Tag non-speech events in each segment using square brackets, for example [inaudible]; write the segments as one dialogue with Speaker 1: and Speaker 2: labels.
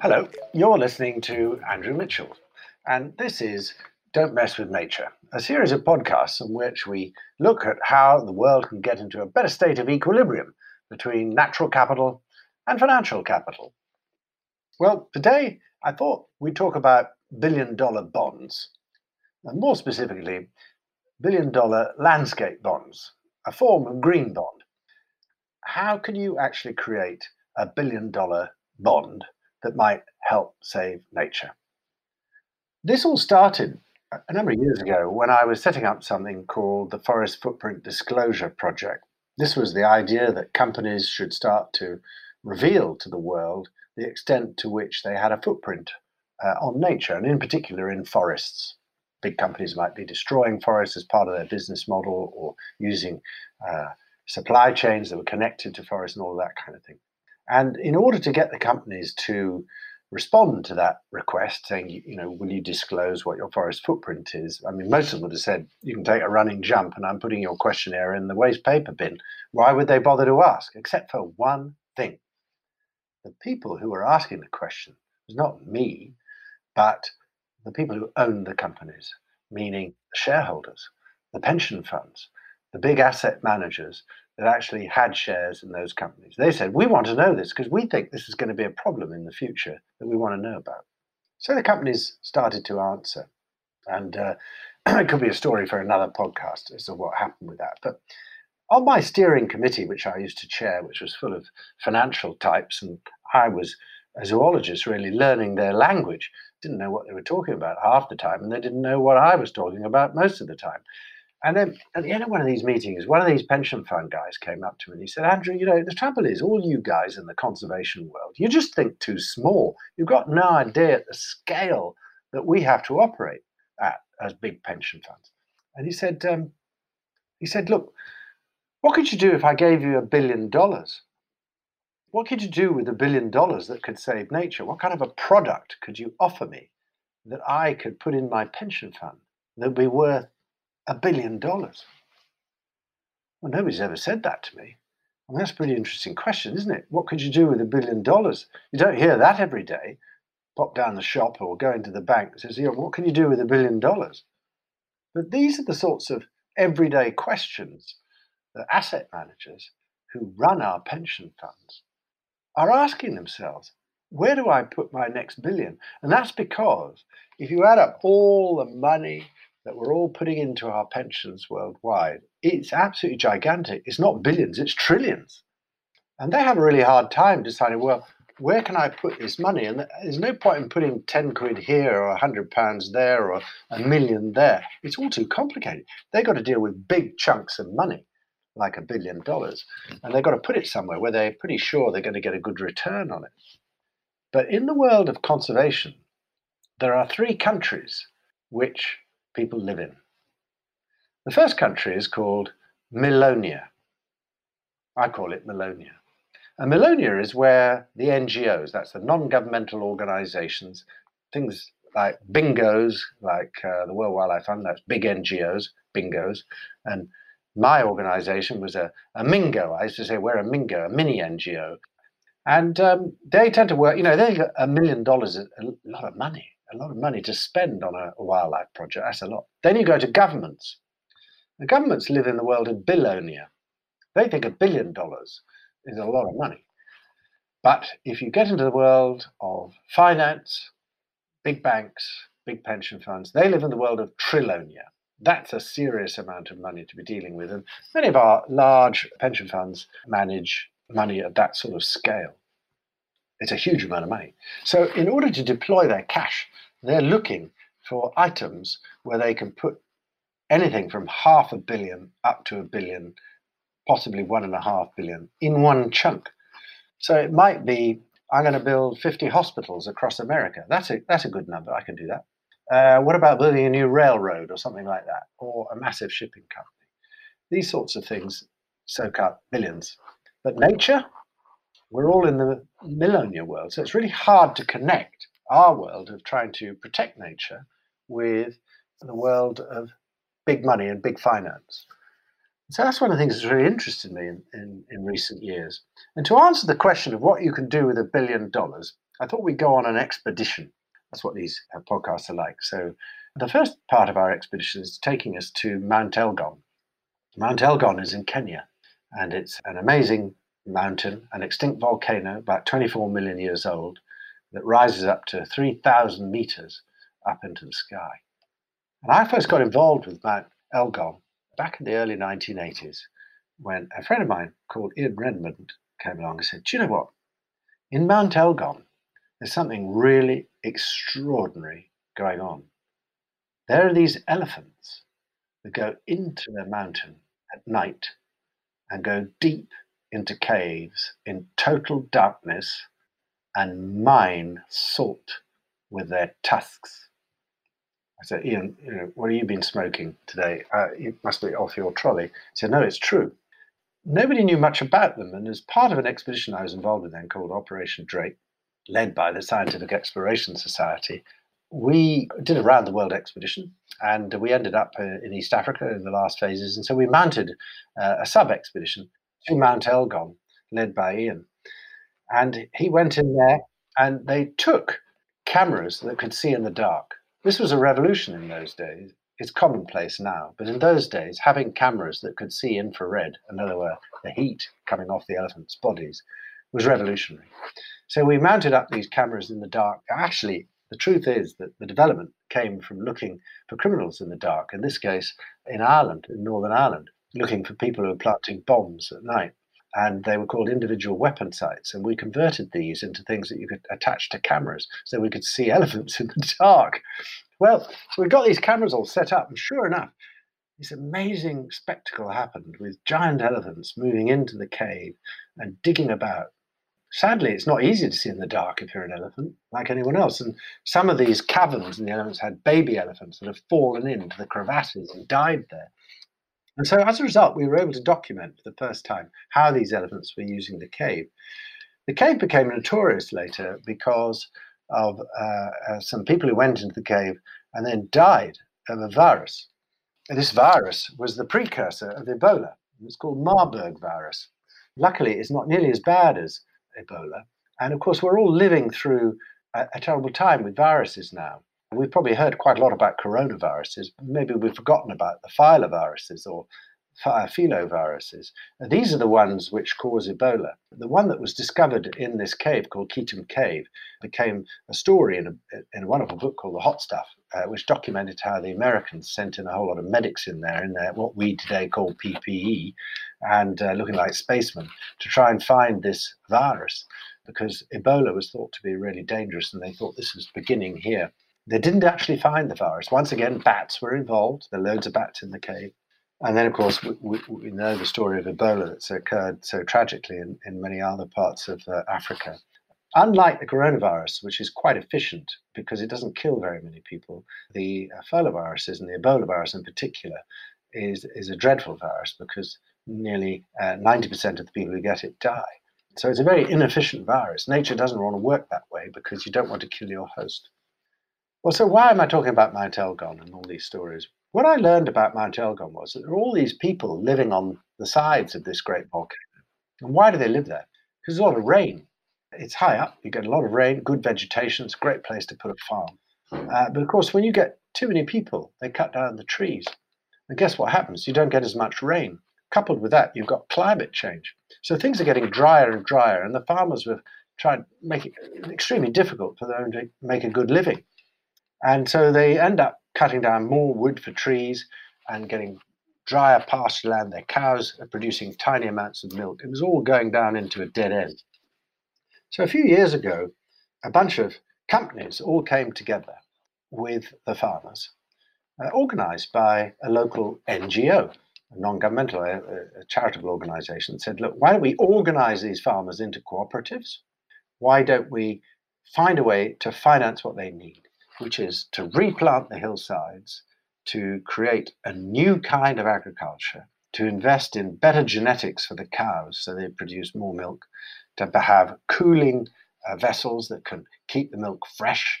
Speaker 1: Hello, you're listening to Andrew Mitchell, and this is Don't Mess with Nature, a series of podcasts in which we look at how the world can get into a better state of equilibrium between natural capital and financial capital. Well, today I thought we'd talk about billion dollar bonds, and more specifically, billion dollar landscape bonds, a form of green bond. How can you actually create a billion dollar bond that might help save nature. This all started a number of years ago when I was setting up something called the Forest Footprint Disclosure Project. This was the idea that companies should start to reveal to the world the extent to which they had a footprint uh, on nature, and in particular in forests. Big companies might be destroying forests as part of their business model or using uh, supply chains that were connected to forests and all that kind of thing. And in order to get the companies to respond to that request, saying, you know, will you disclose what your forest footprint is? I mean, most of them would have said, you can take a running jump and I'm putting your questionnaire in the waste paper bin. Why would they bother to ask? Except for one thing. The people who were asking the question was not me, but the people who own the companies, meaning the shareholders, the pension funds, the big asset managers that actually had shares in those companies. They said, We want to know this because we think this is going to be a problem in the future that we want to know about. So the companies started to answer. And uh, [clears throat] it could be a story for another podcast as to what happened with that. But on my steering committee, which I used to chair, which was full of financial types, and I was a zoologist really learning their language, didn't know what they were talking about half the time, and they didn't know what I was talking about most of the time. And then at the end of one of these meetings, one of these pension fund guys came up to me and he said, Andrew, you know, the trouble is, all you guys in the conservation world, you just think too small. You've got no idea at the scale that we have to operate at as big pension funds. And he said, um, he said, look, what could you do if I gave you a billion dollars? What could you do with a billion dollars that could save nature? What kind of a product could you offer me that I could put in my pension fund that would be worth a billion dollars? Well, nobody's ever said that to me. I mean, that's a pretty interesting question, isn't it? What could you do with a billion dollars? You don't hear that every day. Pop down the shop or go into the bank and says, what can you do with a billion dollars? But these are the sorts of everyday questions that asset managers who run our pension funds are asking themselves. Where do I put my next billion? And that's because if you add up all the money that we're all putting into our pensions worldwide, it's absolutely gigantic. It's not billions, it's trillions. And they have a really hard time deciding, well, where can I put this money? And there's no point in putting 10 quid here or 100 pounds there or a million there. It's all too complicated. They've got to deal with big chunks of money, like a billion dollars, and they've got to put it somewhere where they're pretty sure they're going to get a good return on it. But in the world of conservation, there are three countries which people live in. The first country is called Melonia. I call it Melonia. And Melonia is where the NGOs, that's the non governmental organizations, things like bingos, like uh, the World Wildlife Fund, that's big NGOs, bingos. And my organization was a, a Mingo. I used to say, we're a Mingo, a mini NGO. And um, they tend to work, you know, they get a million dollars, a lot of money a lot of money to spend on a, wildlife project. That's a lot. Then you go to governments. The governments live in the world of billonia. They think a billion dollars is a lot of money. But if you get into the world of finance, big banks, big pension funds, they live in the world of trillonia. That's a serious amount of money to be dealing with. And many of our large pension funds manage money at that sort of scale. It's a huge amount of money. So, in order to deploy their cash, they're looking for items where they can put anything from half a billion up to a billion, possibly one and a half billion in one chunk. So, it might be I'm going to build 50 hospitals across America. That's a, that's a good number. I can do that. Uh, what about building a new railroad or something like that, or a massive shipping company? These sorts of things soak up billions. But nature, we're all in the Melonia world, so it's really hard to connect our world of trying to protect nature with the world of big money and big finance. So that's one of the things that's really interested me in, in, in recent years. And to answer the question of what you can do with a billion dollars, I thought we'd go on an expedition. That's what these uh, podcasts are like. So the first part of our expedition is taking us to Mount Elgon. Mount Elgon is in Kenya, and it's an amazing mountain, an extinct volcano, about 24 million years old, that rises up to 3,000 meters up into the sky. And I first got involved with Mount Elgon back in the early 1980s when a friend of mine called Ian Redmond came along and said, Do you know what? In Mount Elgon, there's something really extraordinary going on. There are these elephants that go into the mountain at night and go deep into caves in total darkness and mine salt with their tusks. I said, Ian, you know, what have you been smoking today? Uh, it must be off your trolley. He said, no, it's true. Nobody knew much about them. And as part of an expedition I was involved in then called Operation Drake, led by the Scientific Exploration Society, we did a round the world expedition and we ended up uh, in East Africa in the last phases. And so we mounted uh, a sub expedition to Mount Elgon, led by Ian. And he went in there and they took cameras that could see in the dark. This was a revolution in those days. It's commonplace now, but in those days, having cameras that could see infrared, in other words, the heat coming off the elephants' bodies, was revolutionary. So we mounted up these cameras in the dark. Actually, the truth is that the development came from looking for criminals in the dark, in this case, in Ireland, in Northern Ireland, looking for people who were planting bombs at night and they were called individual weapon sights. And we converted these into things that you could attach to cameras so we could see [laughs] elephants in the dark. Well, so we got these cameras all set up, and sure enough, this amazing spectacle happened with giant elephants moving into the cave and digging about. Sadly, it's not easy to see in the dark if you're an elephant, like anyone else. And some of these caverns in the elephants had baby elephants that have fallen into the crevasses and died there. And so as a result, we were able to document for the first time how these elephants were using the cave. The cave became notorious later because of uh, uh, some people who went into the cave and then died of a virus. And this virus was the precursor of Ebola. It's called Marburg virus. Luckily, it's not nearly as bad as Ebola. And of course, we're all living through a, a terrible time with viruses now. We've probably heard quite a lot about coronaviruses. Maybe we've forgotten about the filoviruses or filoviruses. These are the ones which cause Ebola. The one that was discovered in this cave called Kitum Cave became a story in a, in a wonderful book called The Hot Stuff, uh, which documented how the Americans sent in a whole lot of medics in there, in their, what we today call PPE, and uh, looking like spacemen, to try and find this virus because Ebola was thought to be really dangerous and they thought this was beginning here. They didn't actually find the virus. Once again, bats were involved. There are loads of bats in the cave. And then, of course, we, we, we know the story of Ebola that's occurred so tragically in, in many other parts of uh, Africa. Unlike the coronavirus, which is quite efficient because it doesn't kill very many people, the filoviruses and the Ebola virus in particular is, is a dreadful virus because nearly uh, 90% of the people who get it die. So it's a very inefficient virus. Nature doesn't want to work that way because you don't want to kill your host. Well, so why am I talking about Mount Elgon and all these stories? What I learned about Mount Elgon was that there are all these people living on the sides of this great volcano. And why do they live there? Because there's a lot of rain. It's high up, you get a lot of rain, good vegetation, it's a great place to put a farm. Uh, but of course, when you get too many people, they cut down the trees. And guess what happens? You don't get as much rain. Coupled with that, you've got climate change. So things are getting drier and drier, and the farmers were trying to make it extremely difficult for them to make a good living. And so they end up cutting down more wood for trees and getting drier pasture land. Their cows are producing tiny amounts of milk. It was all going down into a dead end. So a few years ago, a bunch of companies all came together with the farmers, uh, organized by a local NGO, a non governmental, a, a charitable organization, said, look, why don't we organize these farmers into cooperatives? Why don't we find a way to finance what they need? Which is to replant the hillsides, to create a new kind of agriculture, to invest in better genetics for the cows so they produce more milk, to have cooling uh, vessels that can keep the milk fresh.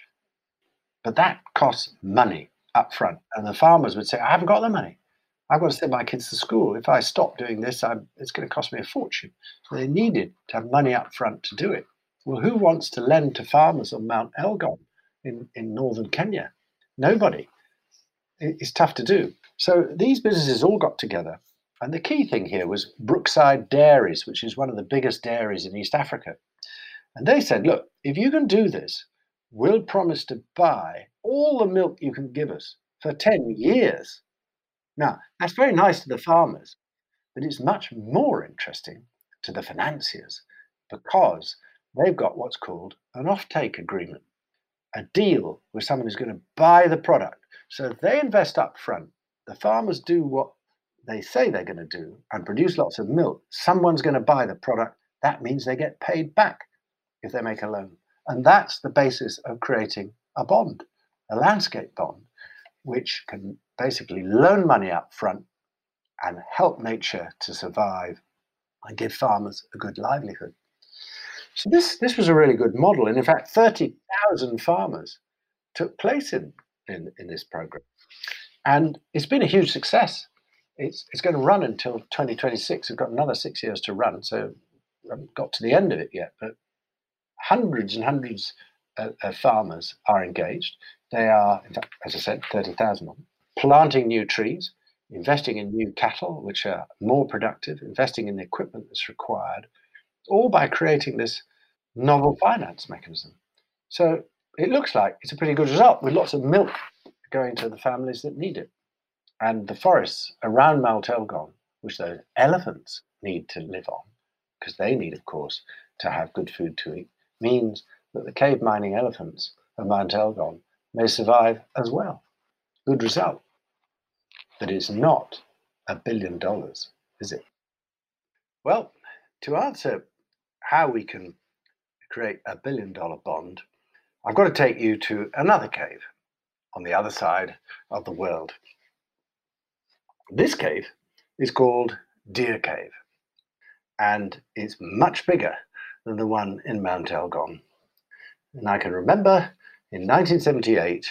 Speaker 1: But that costs money up front. And the farmers would say, I haven't got the money. I've got to send my kids to school. If I stop doing this, I'm, it's going to cost me a fortune. So they needed to have money up front to do it. Well, who wants to lend to farmers on Mount Elgon in, in northern Kenya? Nobody. It's tough to do. So these businesses all got together. And the key thing here was Brookside Dairies, which is one of the biggest dairies in East Africa. And they said, look, if you can do this, we'll promise to buy all the milk you can give us for 10 years. Now, that's very nice to the farmers, but it's much more interesting to the financiers because they've got what's called an offtake agreement, a deal with someone who's going to buy the product. So they invest up front. The farmers do what they say they're going to do and produce lots of milk. Someone's going to buy the product. That means they get paid back if they make a loan. And that's the basis of creating a bond, a landscape bond, which can basically loan money up front and help nature to survive and give farmers a good livelihood. So this, this was a really good model. And in fact, 30,000 farmers took place in, in, in this program. And it's been a huge success. It's, it's going to run until 2026. We've got another six years to run. So we haven't got to the end of it yet, but hundreds and hundreds of, of farmers are engaged. They are, in fact, as I said, 30,000 of them, planting new trees, investing in new cattle, which are more productive, investing in the equipment that's required, all by creating this novel finance mechanism. So it looks like it's a pretty good result with lots of milk going to the families that need it. And the forests around Mount Elgon, which those elephants need to live on, because they need, of course, to have good food to eat, means that the cave mining elephants of Mount Elgon may survive as well. Good result. But it's not a billion dollars, is it? Well, to answer how we can create a billion dollar bond, I've got to take you to another cave on the other side of the world. This cave is called Deer Cave, and it's much bigger than the one in Mount Elgon. And I can remember in 1978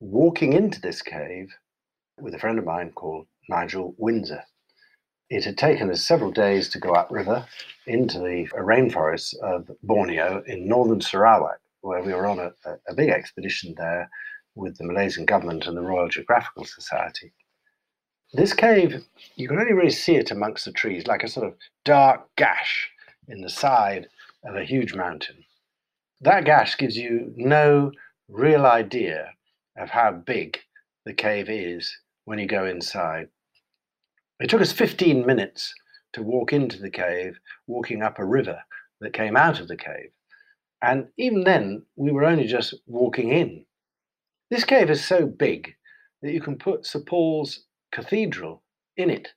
Speaker 1: walking into this cave with a friend of mine called Nigel Winser. It had taken us several days to go upriver into the uh, rainforests of Borneo in northern Sarawak, where we were on a, a big expedition there with the Malaysian government and the Royal Geographical Society. This cave, you can only really see it amongst the trees, like a sort of dark gash in the side of a huge mountain. That gash gives you no real idea of how big the cave is when you go inside. It took us 15 minutes to walk into the cave, walking up a river that came out of the cave. And even then, we were only just walking in. This cave is so big that you can put St. Paul's Cathedral in it.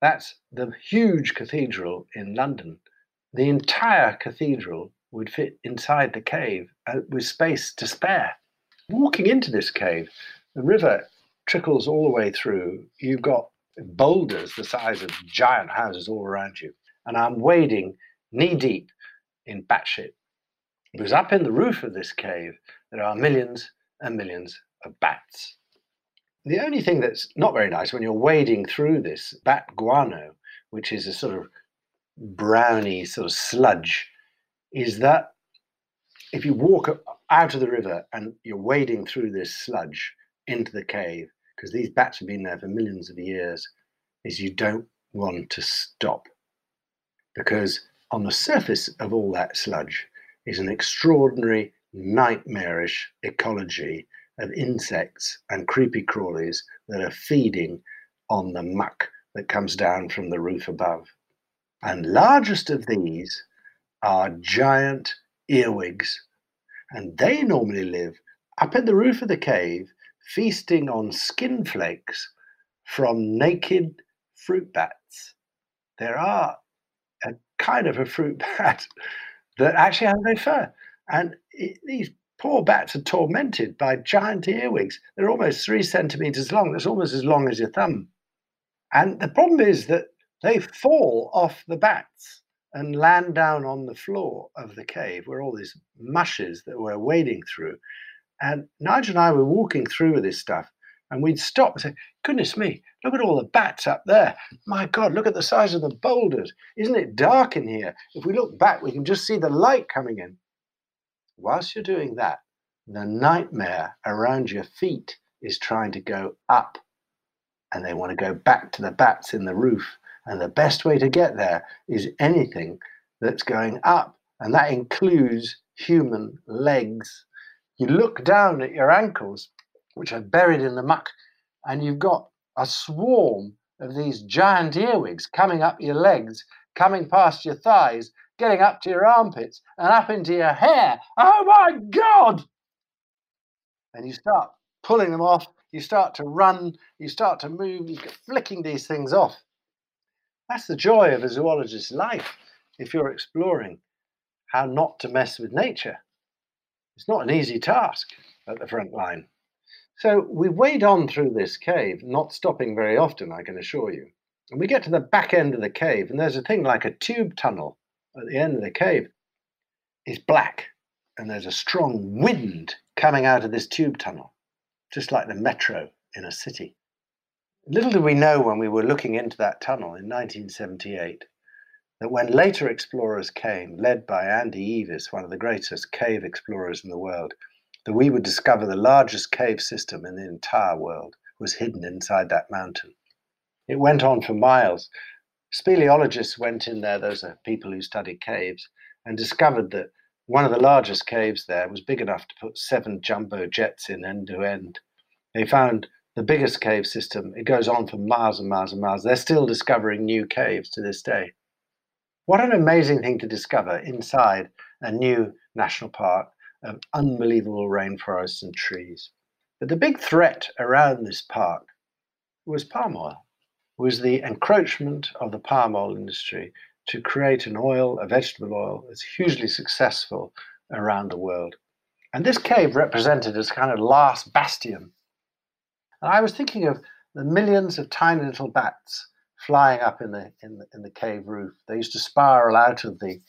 Speaker 1: That's the huge cathedral in London the entire cathedral would fit inside the cave uh, with space to spare. Walking into this cave, the river trickles all the way through. You've got boulders the size of giant houses all around you. And I'm wading knee deep in bat shit. Because up in the roof of this cave, there are millions and millions of bats. The only thing that's not very nice when you're wading through this bat guano, which is a sort of browny sort of sludge is that if you walk out of the river and you're wading through this sludge into the cave, because these bats have been there for millions of years, is you don't want to stop. Because on the surface of all that sludge is an extraordinary, nightmarish ecology of insects and creepy crawlies that are feeding on the muck that comes down from the roof above. And largest of these are giant earwigs, and they normally live up in the roof of the cave, feasting on skin flakes from naked fruit bats. There are a kind of a fruit [laughs] bat that actually has no fur, and it, these poor bats are tormented by giant earwigs. They're almost three centimeters long. That's almost as long as your thumb. And the problem is that they fall off the bats and land down on the floor of the cave where all these mushes that we're wading through. And Nigel and I were walking through this stuff, And we'd stop and say, Goodness me, look at all the bats up there. My God, look at the size of the boulders. Isn't it dark in here? If we look back, we can just see the light coming in. Whilst you're doing that, the nightmare around your feet is trying to go up. And they want to go back to the bats in the roof. And the best way to get there is anything that's going up. And that includes human legs. You look down at your ankles which are buried in the muck, and you've got a swarm of these giant earwigs coming up your legs, coming past your thighs, getting up to your armpits and up into your hair. Oh my God! And you start pulling them off, you start to run, you start to move, you're flicking these things off. That's the joy of a zoologist's life if you're exploring how not to mess with nature. It's not an easy task at the front line. So we wade on through this cave, not stopping very often, I can assure you. And we get to the back end of the cave, and there's a thing like a tube tunnel at the end of the cave. It's black, and there's a strong wind coming out of this tube tunnel, just like the metro in a city. Little did we know when we were looking into that tunnel in 1978 that when later explorers came, led by Andy Eavis, one of the greatest cave explorers in the world, that we would discover the largest cave system in the entire world was hidden inside that mountain. It went on for miles. Speleologists went in there, those are people who study caves, and discovered that one of the largest caves there was big enough to put seven jumbo jets in end to end. They found the biggest cave system. It goes on for miles and miles and miles. They're still discovering new caves to this day. What an amazing thing to discover inside a new national park of unbelievable rainforests and trees. But the big threat around this park was palm oil, was the encroachment of the palm oil industry to create an oil, a vegetable oil, that's hugely successful around the world. And this cave represented as kind of last bastion. And I was thinking of the millions of tiny little bats flying up in the, in the, in the cave roof. They used to spiral out of the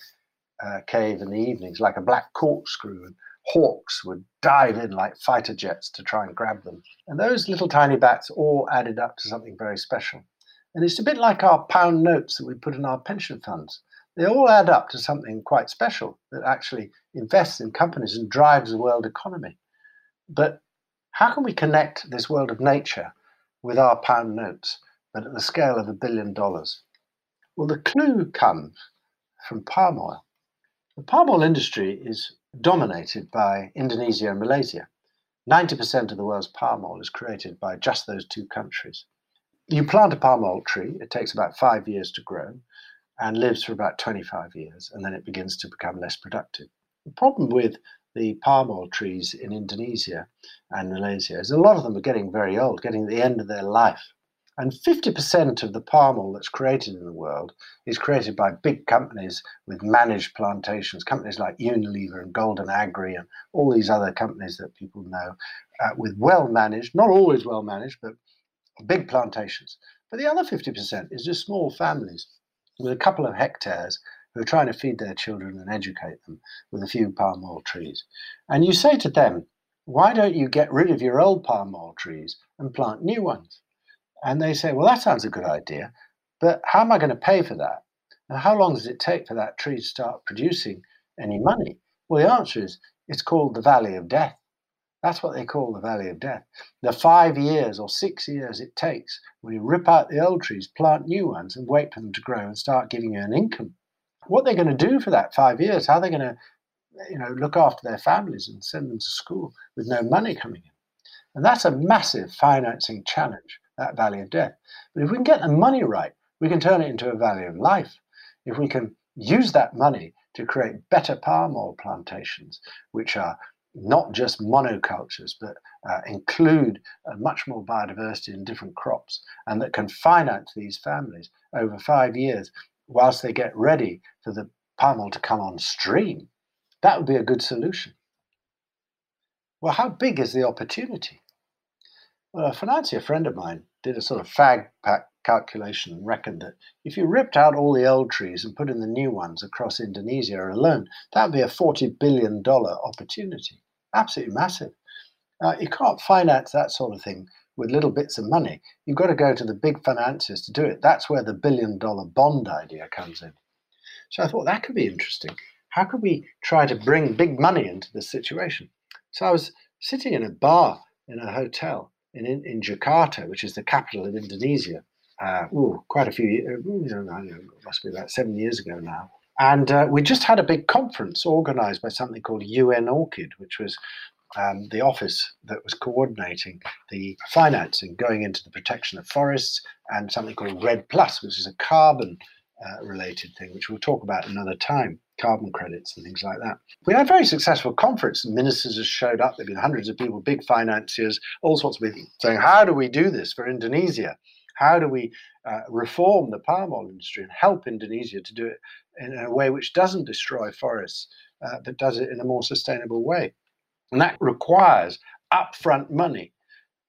Speaker 1: uh, cave in the evenings like a black corkscrew, and hawks would dive in like fighter jets to try and grab them. And those little tiny bats all added up to something very special. And it's a bit like our pound notes that we put in our pension funds. They all add up to something quite special that actually invests in companies and drives the world economy. But how can we connect this world of nature with our pound notes, but at the scale of a billion dollars? Well, the clue comes from palm oil. The palm oil industry is dominated by Indonesia and Malaysia. 90% of the world's palm oil is created by just those two countries. You plant a palm oil tree, it takes about five years to grow and lives for about 25 years, and then it begins to become less productive. The problem with the palm oil trees in Indonesia and Malaysia is a lot of them are getting very old, getting to the end of their life. And 50% of the palm oil that's created in the world is created by big companies with managed plantations, companies like Unilever and Golden Agri and all these other companies that people know, uh, with well managed, not always well managed, but big plantations. But the other 50% is just small families with a couple of hectares who are trying to feed their children and educate them with a few palm oil trees. And you say to them, why don't you get rid of your old palm oil trees and plant new ones? And they say, well, that sounds a good idea, but how am I going to pay for that? And how long does it take for that tree to start producing any money? Well, the answer is it's called the Valley of Death. That's what they call the Valley of Death. The five years or six years it takes when you rip out the old trees, plant new ones, and wait for them to grow and start giving you an income. What they're going to do for that five years, how they're going to you know, look after their families and send them to school with no money coming in. And that's a massive financing challenge that valley of death. But if we can get the money right, we can turn it into a valley of life. If we can use that money to create better palm oil plantations, which are not just monocultures, but uh, include uh, much more biodiversity in different crops, and that can finance these families over five years whilst they get ready for the palm oil to come on stream, that would be a good solution. Well, how big is the opportunity? Well, a financier friend of mine did a sort of fag pack calculation and reckoned that if you ripped out all the old trees and put in the new ones across Indonesia alone, that would be a $40 billion opportunity. Absolutely massive. Uh, you can't finance that sort of thing with little bits of money. You've got to go to the big financiers to do it. That's where the billion dollar bond idea comes in. So I thought that could be interesting. How could we try to bring big money into this situation? So I was sitting in a bar in a hotel in, in, in Jakarta, which is the capital of Indonesia, uh, ooh, quite a few years, must be about seven years ago now. And uh, we just had a big conference organized by something called UN ORCID, which was um, the office that was coordinating the financing going into the protection of forests, and something called REDD Plus, which is a carbon uh, related thing, which we'll talk about another time carbon credits and things like that. We had a very successful conference. Ministers have showed up. There have been hundreds of people, big financiers, all sorts of people saying, How do we do this for Indonesia? How do we uh, reform the palm oil industry and help Indonesia to do it in a way which doesn't destroy forests, uh, but does it in a more sustainable way? And that requires upfront money,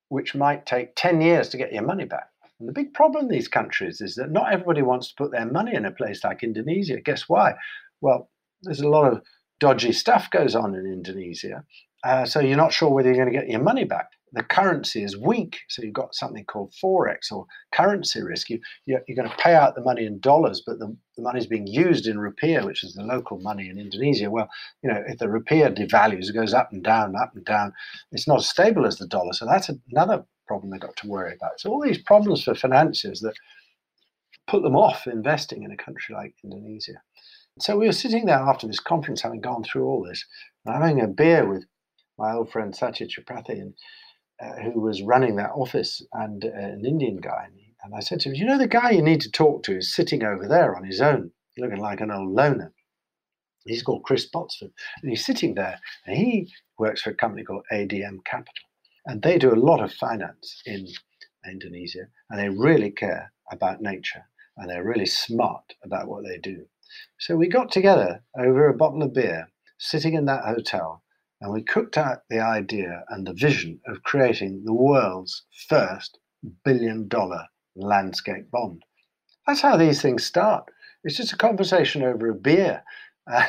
Speaker 1: which might take 10 years to get your money back. And the big problem in these countries is that not everybody wants to put their money in a place like Indonesia. Guess why? Well, there's a lot of dodgy stuff goes on in Indonesia. Uh, so you're not sure whether you're going to get your money back. The currency is weak, so you've got something called forex or currency risk. You, you're, you're going to pay out the money in dollars, but the, the money is being used in rupiah, which is the local money in Indonesia. Well, you know, if the rupiah devalues, it goes up and down, up and down. It's not as stable as the dollar, so that's another problem they've got to worry about. So all these problems for financiers that put them off investing in a country like Indonesia. So we were sitting there after this conference, having gone through all this, having a beer with my old friend Satya Tripathi, and, uh, who was running that office, and uh, an Indian guy. And I said to him, You know, the guy you need to talk to is sitting over there on his own, looking like an old loner. He's called Chris Botsford, and he's sitting there, and he works for a company called ADM Capital. And they do a lot of finance in Indonesia, and they really care about nature, and they're really smart about what they do. So we got together over a bottle of beer, sitting in that hotel, and we cooked out the idea and the vision of creating the world's first billion dollar landscape bond. That's how these things start. It's just a conversation over a beer [laughs] and,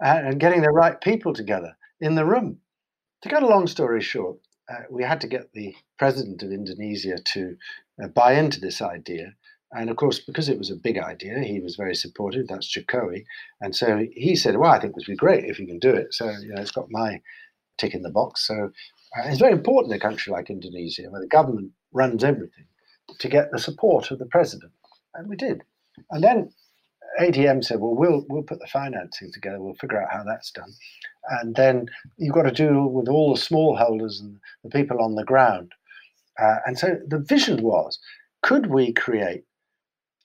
Speaker 1: and getting the right people together in the room. To cut a long story short, uh, we had to get the president of Indonesia to uh, buy into this idea. And of course, because it was a big idea, he was very supportive. That's Jokowi. And so he said, Well, I think this would be great if you can do it. So, you know, it's got my tick in the box. So uh, it's very important in a country like Indonesia, where the government runs everything, to get the support of the president. And we did. And then ADM said, Well, we'll, we'll put the financing together, we'll figure out how that's done. And then you've got to deal with all the smallholders and the people on the ground. Uh, and so the vision was could we create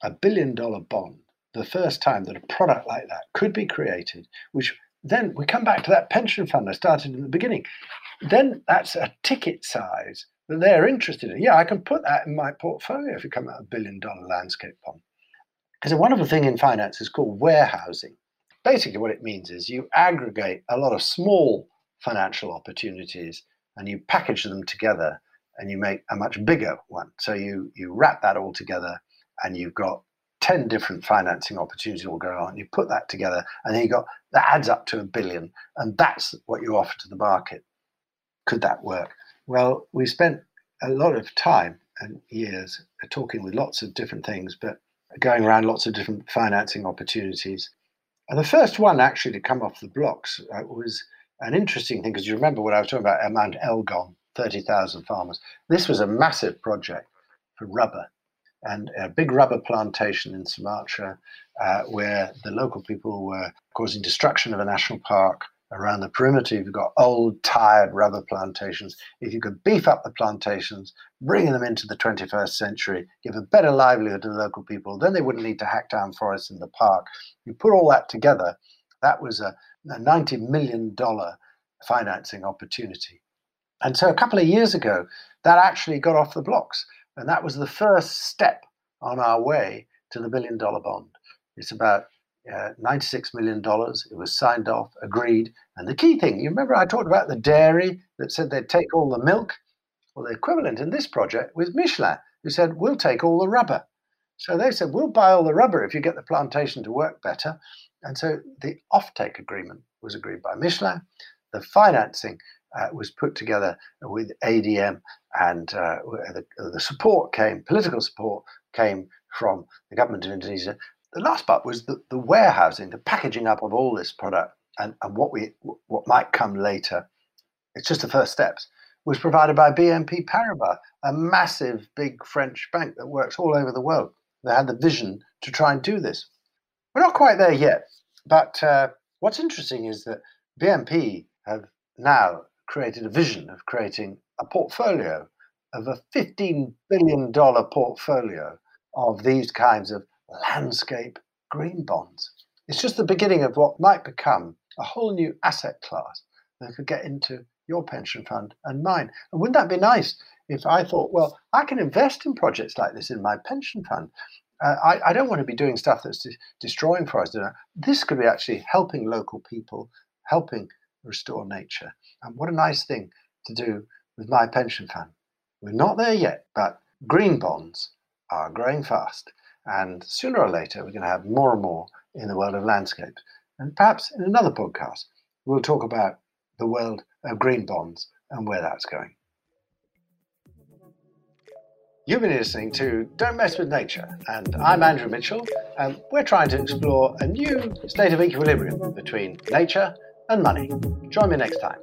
Speaker 1: a billion dollar bond, the first time that a product like that could be created, which then we come back to that pension fund I started in the beginning. Then that's a ticket size that they're interested in. Yeah, I can put that in my portfolio if you come out a billion dollar landscape bond. Because a wonderful thing in finance is called warehousing. Basically, what it means is you aggregate a lot of small financial opportunities and you package them together and you make a much bigger one. So you you wrap that all together and you've got 10 different financing opportunities all going on. You put that together and then you got that adds up to a billion. And that's what you offer to the market. Could that work? Well, we spent a lot of time and years talking with lots of different things, but going around lots of different financing opportunities. And the first one actually to come off the blocks uh, was an interesting thing because you remember what I was talking about Mount Elgon, 30,000 farmers. This was a massive project for rubber and a big rubber plantation in Sumatra uh, where the local people were causing destruction of a national park. Around the perimeter, you've got old, tired rubber plantations. If you could beef up the plantations, bring them into the 21st century, give a better livelihood to the local people, then they wouldn't need to hack down forests in the park. You put all that together, that was a, a $90 million financing opportunity. And so a couple of years ago, that actually got off the blocks. And that was the first step on our way to the billion dollar bond. It's about uh, $96 million. It was signed off, agreed. And the key thing, you remember I talked about the dairy that said they'd take all the milk? Well, the equivalent in this project was Michelin, who said, we'll take all the rubber. So they said, we'll buy all the rubber if you get the plantation to work better. And so the offtake agreement was agreed by Michelin. The financing uh, was put together with ADM, and uh, the, the, support came, political support came from the government of Indonesia. The last part was the, the warehousing, the packaging up of all this product, and, and what we what might come later. It's just the first steps. Was provided by BNP Paribas, a massive, big French bank that works all over the world. They had the vision to try and do this. We're not quite there yet, but uh, what's interesting is that BNP have now created a vision of creating a portfolio of a $15 billion portfolio of these kinds of landscape green bonds. It's just the beginning of what might become a whole new asset class that could get into your pension fund and mine. And wouldn't that be nice if I thought, well, I can invest in projects like this in my pension fund? Uh, I, I, don't want to be doing stuff that's de- destroying forests. This could be actually helping local people, helping restore nature. And what a nice thing to do with my pension fund. We're not there yet, but green bonds are growing fast. And sooner or later, we're going to have more and more in the world of landscapes. And perhaps in another podcast, we'll talk about the world of green bonds and where that's going. You've been listening to Don't Mess with Nature, and I'm Andrew Mitchell, and we're trying to explore a new state of equilibrium between nature and money. Join me next time.